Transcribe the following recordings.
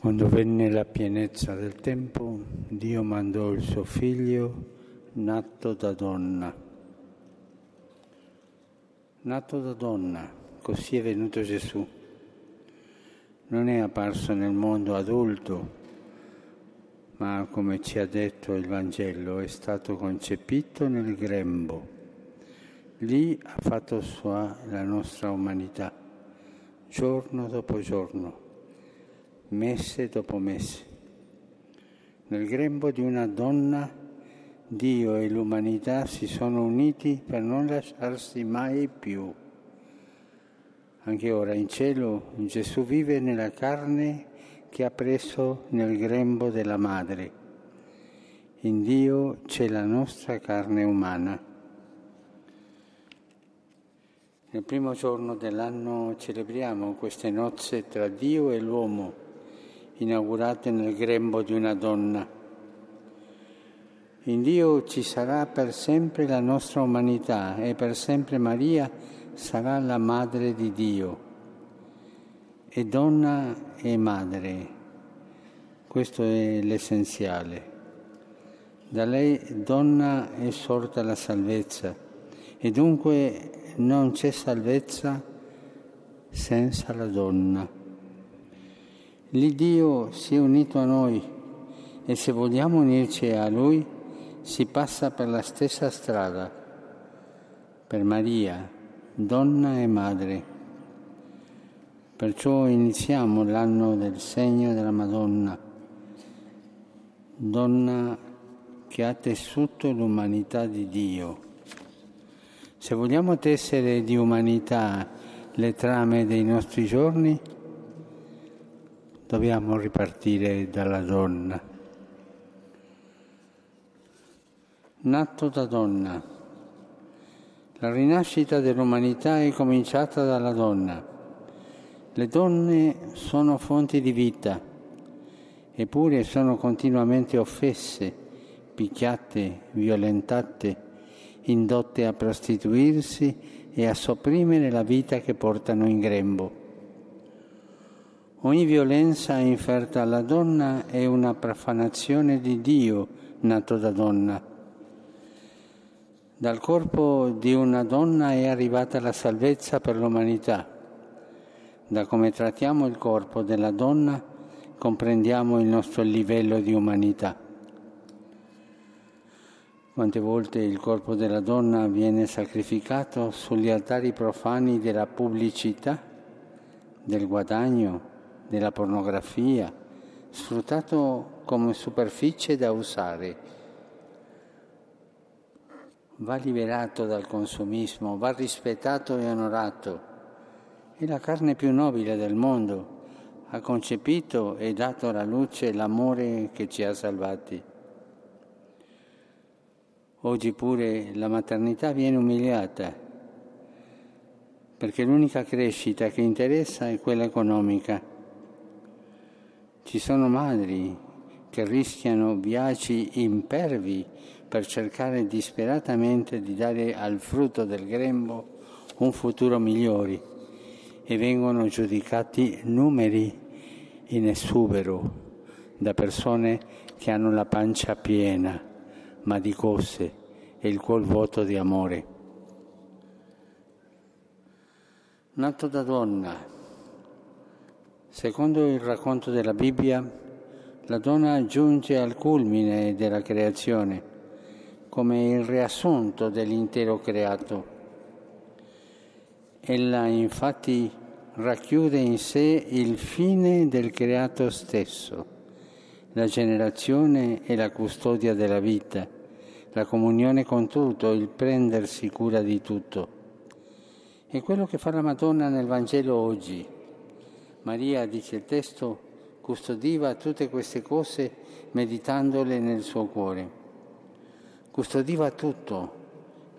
Quando venne la pienezza del tempo, Dio mandò il suo figlio nato da donna. Nato da donna, così è venuto Gesù. Non è apparso nel mondo adulto, ma come ci ha detto il Vangelo, è stato concepito nel grembo. Lì ha fatto sua la nostra umanità, giorno dopo giorno messe dopo messe. Nel grembo di una donna Dio e l'umanità si sono uniti per non lasciarsi mai più. Anche ora in cielo Gesù vive nella carne che ha preso nel grembo della madre. In Dio c'è la nostra carne umana. Nel primo giorno dell'anno celebriamo queste nozze tra Dio e l'uomo inaugurate nel grembo di una donna. In Dio ci sarà per sempre la nostra umanità e per sempre Maria sarà la madre di Dio. E donna e madre, questo è l'essenziale. Da lei donna è sorta la salvezza e dunque non c'è salvezza senza la donna. L'Iddio si è unito a noi e se vogliamo unirci a Lui si passa per la stessa strada, per Maria, donna e madre. Perciò iniziamo l'anno del segno della Madonna, donna che ha tessuto l'umanità di Dio. Se vogliamo tessere di umanità le trame dei nostri giorni, dobbiamo ripartire dalla donna. Nato da donna. La rinascita dell'umanità è cominciata dalla donna. Le donne sono fonti di vita, eppure sono continuamente offese, picchiate, violentate, indotte a prostituirsi e a sopprimere la vita che portano in grembo. Ogni violenza inferta alla donna è una profanazione di Dio nato da donna. Dal corpo di una donna è arrivata la salvezza per l'umanità. Da come trattiamo il corpo della donna comprendiamo il nostro livello di umanità. Quante volte il corpo della donna viene sacrificato sugli altari profani della pubblicità, del guadagno, della pornografia, sfruttato come superficie da usare. Va liberato dal consumismo, va rispettato e onorato. È la carne più nobile del mondo. Ha concepito e dato alla luce l'amore che ci ha salvati. Oggi pure la maternità viene umiliata, perché l'unica crescita che interessa è quella economica ci sono madri che rischiano viaggi impervi per cercare disperatamente di dare al frutto del grembo un futuro migliore e vengono giudicati numeri in esubero da persone che hanno la pancia piena, ma di cose e il cuor vuoto di amore. Nato da donna, Secondo il racconto della Bibbia, la donna giunge al culmine della creazione, come il riassunto dell'intero creato. Ella infatti racchiude in sé il fine del creato stesso, la generazione e la custodia della vita, la comunione con tutto, il prendersi cura di tutto. È quello che fa la Madonna nel Vangelo oggi Maria, dice il testo, custodiva tutte queste cose meditandole nel suo cuore. Custodiva tutto,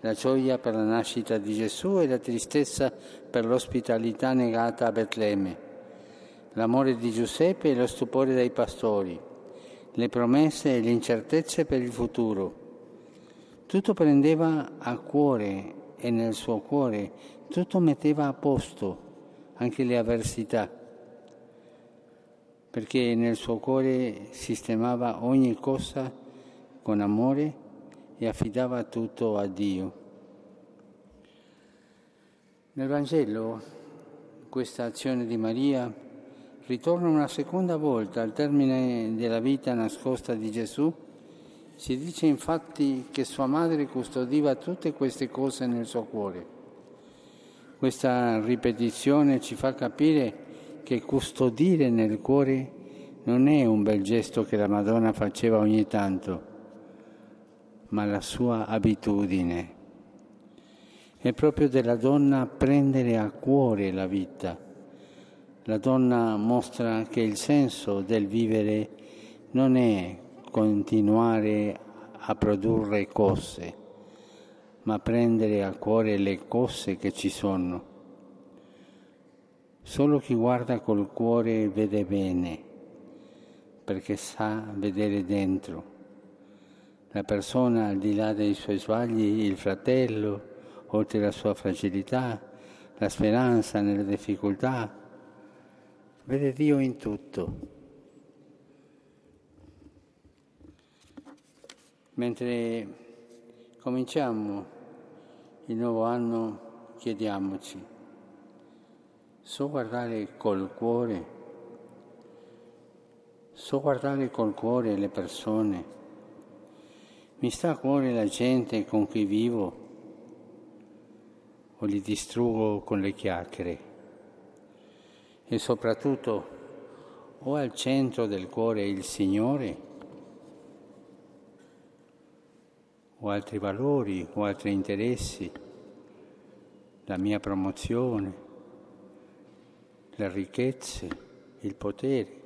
la gioia per la nascita di Gesù e la tristezza per l'ospitalità negata a Betlemme, l'amore di Giuseppe e lo stupore dei pastori, le promesse e le incertezze per il futuro. Tutto prendeva a cuore e nel suo cuore tutto metteva a posto, anche le avversità perché nel suo cuore sistemava ogni cosa con amore e affidava tutto a Dio. Nel Vangelo questa azione di Maria ritorna una seconda volta al termine della vita nascosta di Gesù. Si dice infatti che sua madre custodiva tutte queste cose nel suo cuore. Questa ripetizione ci fa capire che custodire nel cuore non è un bel gesto che la Madonna faceva ogni tanto, ma la sua abitudine è proprio della donna prendere a cuore la vita. La donna mostra che il senso del vivere non è continuare a produrre cose, ma prendere a cuore le cose che ci sono. Solo chi guarda col cuore vede bene, perché sa vedere dentro. La persona al di là dei suoi sbagli, il fratello, oltre la sua fragilità, la speranza nelle difficoltà. Vede Dio in tutto. Mentre cominciamo il nuovo anno, chiediamoci, so guardare col cuore, so guardare col cuore le persone, mi sta a cuore la gente con cui vivo, o li distruggo con le chiacchiere. E soprattutto o al centro del cuore il Signore o altri valori o altri interessi, la mia promozione, le ricchezze, il potere.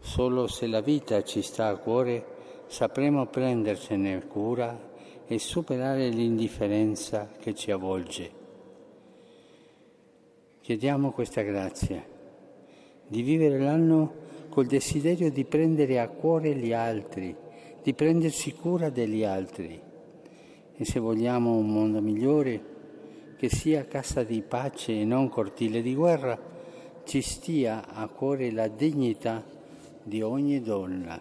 Solo se la vita ci sta a cuore sapremo prendercene cura e superare l'indifferenza che ci avvolge. Chiediamo questa grazia, di vivere l'anno col desiderio di prendere a cuore gli altri, di prendersi cura degli altri. E se vogliamo un mondo migliore, che sia casa di pace e non cortile di guerra, ci stia a cuore la dignità di ogni donna.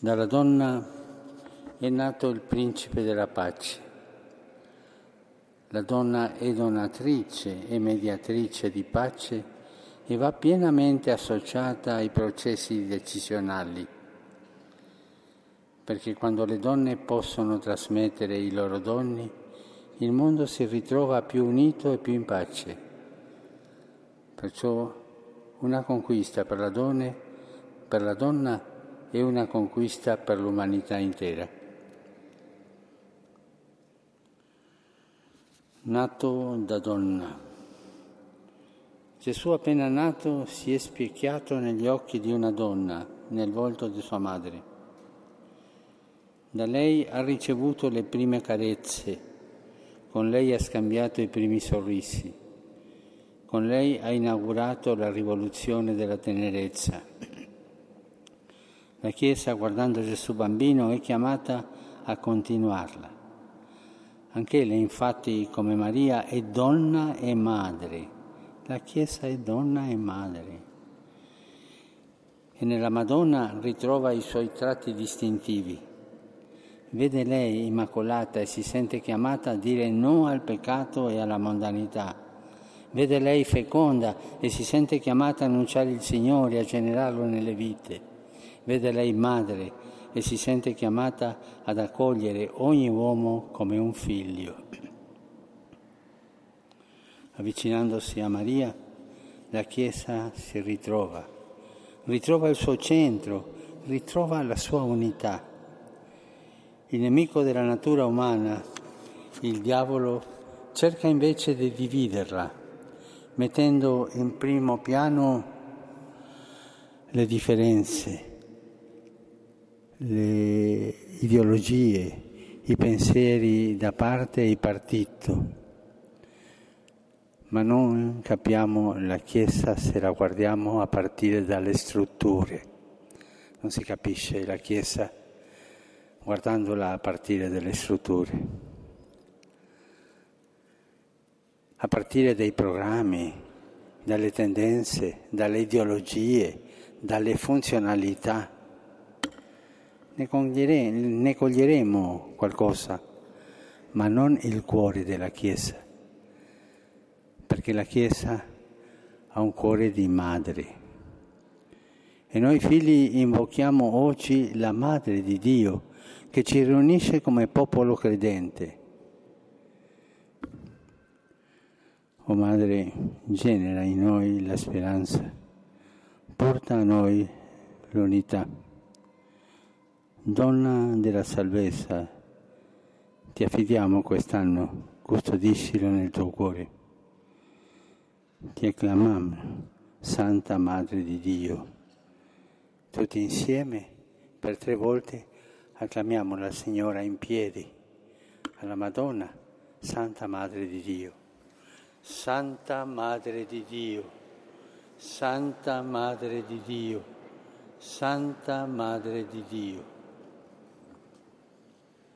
Dalla donna è nato il principe della pace. La donna è donatrice e mediatrice di pace e va pienamente associata ai processi decisionali, perché quando le donne possono trasmettere i loro doni, il mondo si ritrova più unito e più in pace. Perciò una conquista per la donna, per la donna è una conquista per l'umanità intera. Nato da donna. Gesù appena nato si è specchiato negli occhi di una donna, nel volto di sua madre. Da lei ha ricevuto le prime carezze, con lei ha scambiato i primi sorrisi, con lei ha inaugurato la rivoluzione della tenerezza. La Chiesa, guardando Gesù bambino, è chiamata a continuarla. Anche lei, infatti, come Maria, è donna e madre. La Chiesa è donna e madre. E nella Madonna ritrova i suoi tratti distintivi. Vede lei immacolata e si sente chiamata a dire no al peccato e alla mondanità. Vede lei feconda e si sente chiamata a annunciare il Signore, a generarlo nelle vite vede lei madre e si sente chiamata ad accogliere ogni uomo come un figlio. Avvicinandosi a Maria, la Chiesa si ritrova, ritrova il suo centro, ritrova la sua unità. Il nemico della natura umana, il diavolo, cerca invece di dividerla, mettendo in primo piano le differenze, le ideologie, i pensieri da parte e il partito, ma non capiamo la Chiesa se la guardiamo a partire dalle strutture. Non si capisce la Chiesa guardandola a partire dalle strutture, a partire dai programmi, dalle tendenze, dalle ideologie, dalle funzionalità. Ne, cogliere, ne coglieremo qualcosa, ma non il cuore della Chiesa, perché la Chiesa ha un cuore di madre. E noi figli invochiamo oggi la Madre di Dio che ci riunisce come popolo credente. O oh Madre, genera in noi la speranza, porta a noi l'unità. Donna della salvezza, ti affidiamo quest'anno, custodiscilo nel tuo cuore. Ti acclamiamo, Santa Madre di Dio. Tutti insieme, per tre volte, acclamiamo la Signora in piedi, alla Madonna, Santa Madre di Dio. Santa Madre di Dio, Santa Madre di Dio, Santa Madre di Dio.